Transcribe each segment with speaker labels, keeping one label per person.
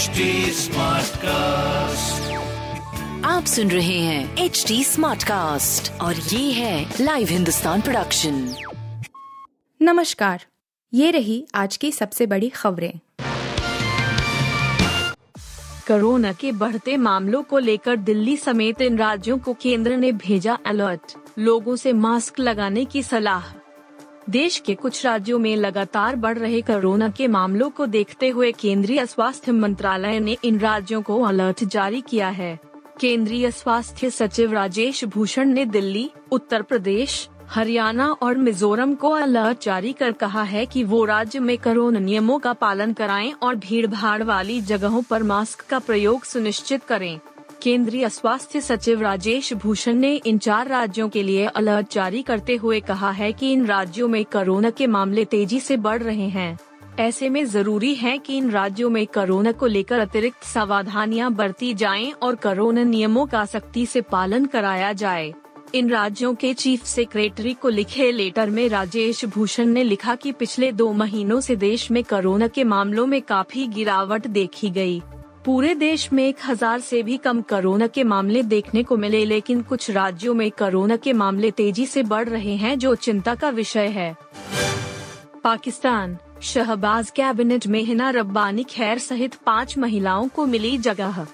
Speaker 1: HD cast
Speaker 2: आप सुन रहे हैं एच डी स्मार्ट कास्ट और ये है लाइव हिंदुस्तान प्रोडक्शन
Speaker 3: नमस्कार ये रही आज की सबसे बड़ी खबरें।
Speaker 4: कोरोना के बढ़ते मामलों को लेकर दिल्ली समेत इन राज्यों को केंद्र ने भेजा अलर्ट। लोगों से मास्क लगाने की सलाह। देश के कुछ राज्यों में लगातार बढ़ रहे कोरोना के मामलों को देखते हुए केंद्रीय स्वास्थ्य मंत्रालय ने इन राज्यों को अलर्ट जारी किया है। केंद्रीय स्वास्थ्य सचिव राजेश भूषण ने दिल्ली, उत्तर प्रदेश, हरियाणा और मिजोरम को अलर्ट जारी कर कहा है कि वो राज्य में कोरोना नियमों का पालन कराएँ और भीड़ भाड़ वाली जगहों पर मास्क का प्रयोग सुनिश्चित करें। केंद्रीय स्वास्थ्य सचिव राजेश भूषण ने इन चार राज्यों के लिए अलर्ट जारी करते हुए कहा है कि इन राज्यों में कोरोना के मामले तेज़ी से बढ़ रहे हैं ऐसे में ज़रूरी है कि इन राज्यों में कोरोना को लेकर अतिरिक्त सावधानियाँ बरती जाएँ और कोरोना नियमों का सख्ती से पालन कराया जाए इन राज्यों के चीफ सेक्रेटरी को लिखे लेटर में राजेश भूषण ने लिखा कि पिछले दो महीनों से देश में कोरोना के मामलों में काफ़ी गिरावट देखी गई। पूरे देश में एक हज़ार से भी कम कोरोना के मामले देखने को मिले, लेकिन कुछ राज्यों में कोरोना के मामले तेज़ी से बढ़ रहे हैं, जो चिंता का विषय है। पाकिस्तान, शहबाज कैबिनेट में हिना रब्बानी खैर सहित पाँच महिलाओं को मिली जगह।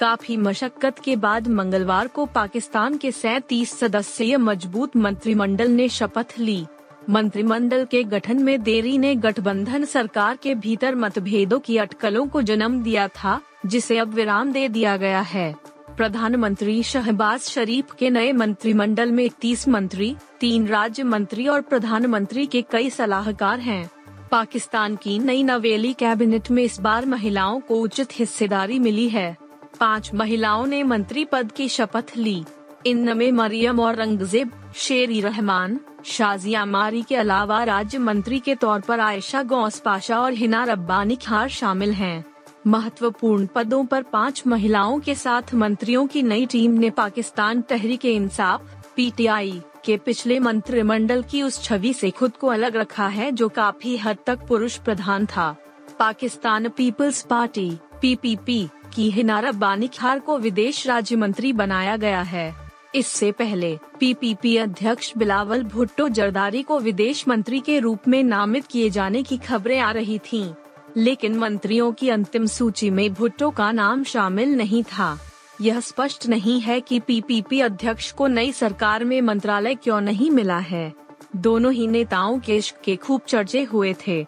Speaker 4: काफ़ी मशक्कत के बाद मंगलवार को पाकिस्तान के सैतीस सदस्यीय मज़बूत मंत्रिमंडल ने शपथ ली। मंत्रिमंडल के गठन में देरी ने गठबंधन सरकार के भीतर मतभेदों की अटकलों को जन्म दिया था, जिसे अब विराम दे दिया गया है। प्रधानमंत्री शहबाज शरीफ के नए मंत्रिमंडल में तीस मंत्री, तीन राज्य मंत्री और प्रधानमंत्री के कई सलाहकार हैं। पाकिस्तान की नई नवेली कैबिनेट में इस बार महिलाओं को उचित हिस्सेदारी मिली है। पाँच महिलाओं ने मंत्री पद की शपथ ली। इन इनमें मरियम और रंगजेब शेरी रहमान शाजिया मारी के अलावा राज्य मंत्री के तौर पर आयशा गौस पाशा और हिना रब्बानी खार शामिल हैं। महत्वपूर्ण पदों पर पाँच महिलाओं के साथ मंत्रियों की नई टीम ने पाकिस्तान तहरीक इंसाफ, पीटीआई, के पिछले मंत्रिमंडल की उस छवि से खुद को अलग रखा है जो काफ़ी हद तक पुरुष प्रधान था पाकिस्तान पीपल्स पार्टी, पीपीपी, की हिना रब्बानी खार को विदेश राज्य मंत्री बनाया गया है इससे पहले पीपीपी अध्यक्ष बिलावल भुट्टो जरदारी को विदेश मंत्री के रूप में नामित किए जाने की खबरें आ रही थीं, लेकिन मंत्रियों की अंतिम सूची में भुट्टो का नाम शामिल नहीं था। यह स्पष्ट नहीं है कि पीपीपी अध्यक्ष को नई सरकार में मंत्रालय क्यों नहीं मिला है। दोनों ही नेताओं के इश्क के खूब चर्चे हुए थे।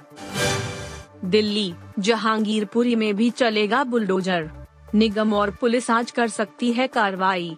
Speaker 4: दिल्ली जहांगीरपुरी में भी चलेगा बुलडोजर। निगम और पुलिस आज कर सकती है कार्रवाई।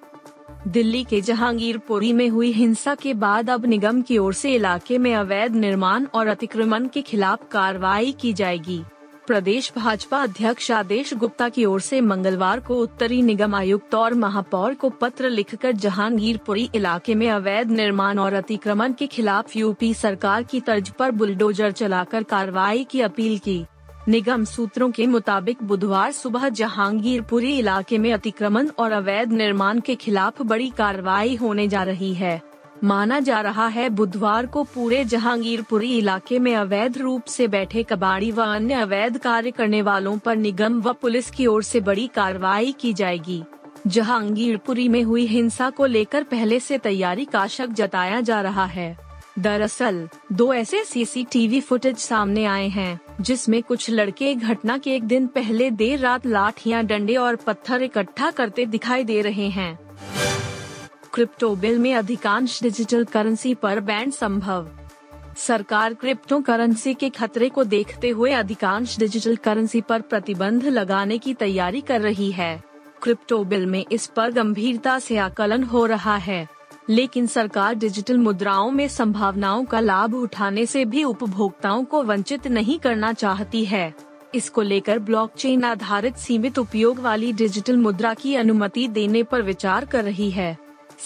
Speaker 4: दिल्ली के जहांगीरपुरी में हुई हिंसा के बाद अब निगम की ओर से इलाके में अवैध निर्माण और अतिक्रमण के खिलाफ कार्रवाई की जाएगी। प्रदेश भाजपा अध्यक्ष आदेश गुप्ता की ओर से मंगलवार को उत्तरी निगम आयुक्त और महापौर को पत्र लिखकर जहांगीरपुरी इलाके में अवैध निर्माण और अतिक्रमण के खिलाफ यूपी सरकार की तर्ज पर बुलडोजर चलाकर कार्रवाई की अपील की। निगम सूत्रों के मुताबिक बुधवार सुबह जहांगीरपुरी इलाके में अतिक्रमण और अवैध निर्माण के खिलाफ बड़ी कार्रवाई होने जा रही है। माना जा रहा है बुधवार को पूरे जहांगीरपुरी इलाके में अवैध रूप से बैठे कबाड़ी व अन्य अवैध कार्य करने वालों पर निगम व पुलिस की ओर से बड़ी कार्रवाई की जाएगी। जहांगीरपुरी में हुई हिंसा को लेकर पहले से तैयारी का शक जताया जा रहा है। दरअसल, दो ऐसे सीसीटीवी फुटेज सामने आए हैं, जिसमें कुछ लड़के घटना के एक दिन पहले देर रात लाठियाँ, डंडे और पत्थर इकट्ठा करते दिखाई दे रहे हैं। क्रिप्टो बिल में अधिकांश डिजिटल करेंसी पर बैन संभव। सरकार क्रिप्टो करेंसी के खतरे को देखते हुए अधिकांश डिजिटल करेंसी पर प्रतिबंध लगाने की तैयारी कर रही है। क्रिप्टो बिल में इस पर गंभीरता से आकलन हो रहा है। लेकिन सरकार डिजिटल मुद्राओं में संभावनाओं का लाभ उठाने से भी उपभोक्ताओं को वंचित नहीं करना चाहती है। इसको लेकर ब्लॉकचेन आधारित सीमित उपयोग वाली डिजिटल मुद्रा की अनुमति देने पर विचार कर रही है।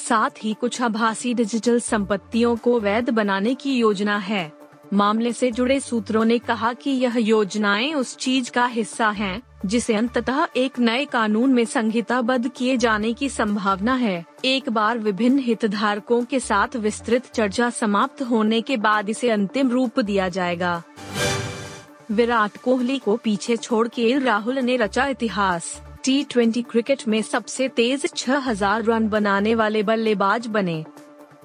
Speaker 4: साथ ही कुछ आभासी डिजिटल संपत्तियों को वैध बनाने की योजना है। मामले से जुड़े सूत्रों ने कहा कि यह योजनाएँ उस चीज़ का हिस्सा हैं, जिसे अंततः एक नए कानून में संहिताबद्ध किए जाने की संभावना है। एक बार विभिन्न हितधारकों के साथ विस्तृत चर्चा समाप्त होने के बाद इसे अंतिम रूप दिया जाएगा। विराट कोहली को पीछे छोड़ के राहुल ने रचा इतिहास। टी ट्वेंटी क्रिकेट में सबसे तेज 6000 रन बनाने वाले बल्लेबाज बने।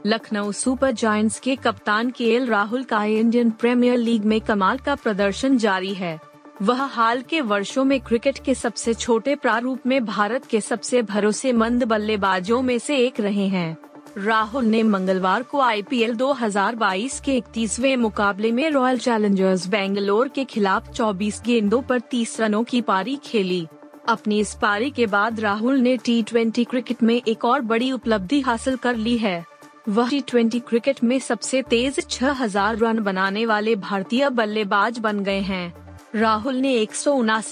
Speaker 4: लखनऊ सुपर जायंट्स के कप्तान के राहुल का इंडियन प्रीमियर लीग में कमाल का प्रदर्शन जारी है। वह हाल के वर्षों में क्रिकेट के सबसे छोटे प्रारूप में भारत के सबसे भरोसेमंद बल्लेबाजों में से एक रहे हैं। राहुल ने मंगलवार को आईपीएल 2022 के इकतीसवे मुकाबले में रॉयल चैलेंजर्स बेंगलोर के खिलाफ 24 गेंदों पर 30 रनों की पारी खेली। अपनी इस पारी के बाद राहुल ने टी क्रिकेट में एक और बड़ी उपलब्धि हासिल कर ली है। वह टी क्रिकेट में सबसे तेज 6000 रन बनाने वाले भारतीय बल्लेबाज बन गए हैं। राहुल ने एक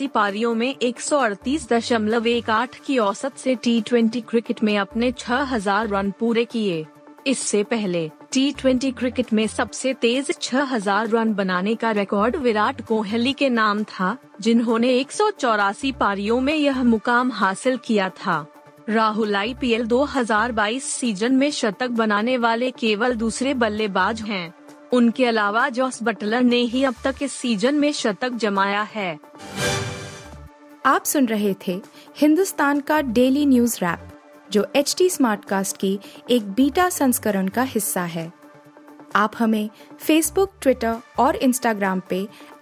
Speaker 4: पारियों में एक की औसत से टी ट्वेंटी क्रिकेट में अपने 6000 रन पूरे किए। इससे पहले टी ट्वेंटी क्रिकेट में सबसे तेज 6000 रन बनाने का रिकॉर्ड विराट कोहली के नाम था, जिन्होंने एक सौ चौरासी पारियों में यह मुकाम हासिल किया था। राहुल आईपीएल 2022 सीज़न में शतक बनाने वाले केवल दूसरे बल्लेबाज हैं। उनके अलावा जॉस बटलर ने ही अब तक इस सीज़न में शतक जमाया है।
Speaker 3: आप सुन रहे थे हिंदुस्तान का डेली न्यूज़ रैप, जो एच टी कास्ट की एक बीटा संस्करण का हिस्सा है। आप हमें फेसबुक ट्विटर और इंस्टाग्राम पे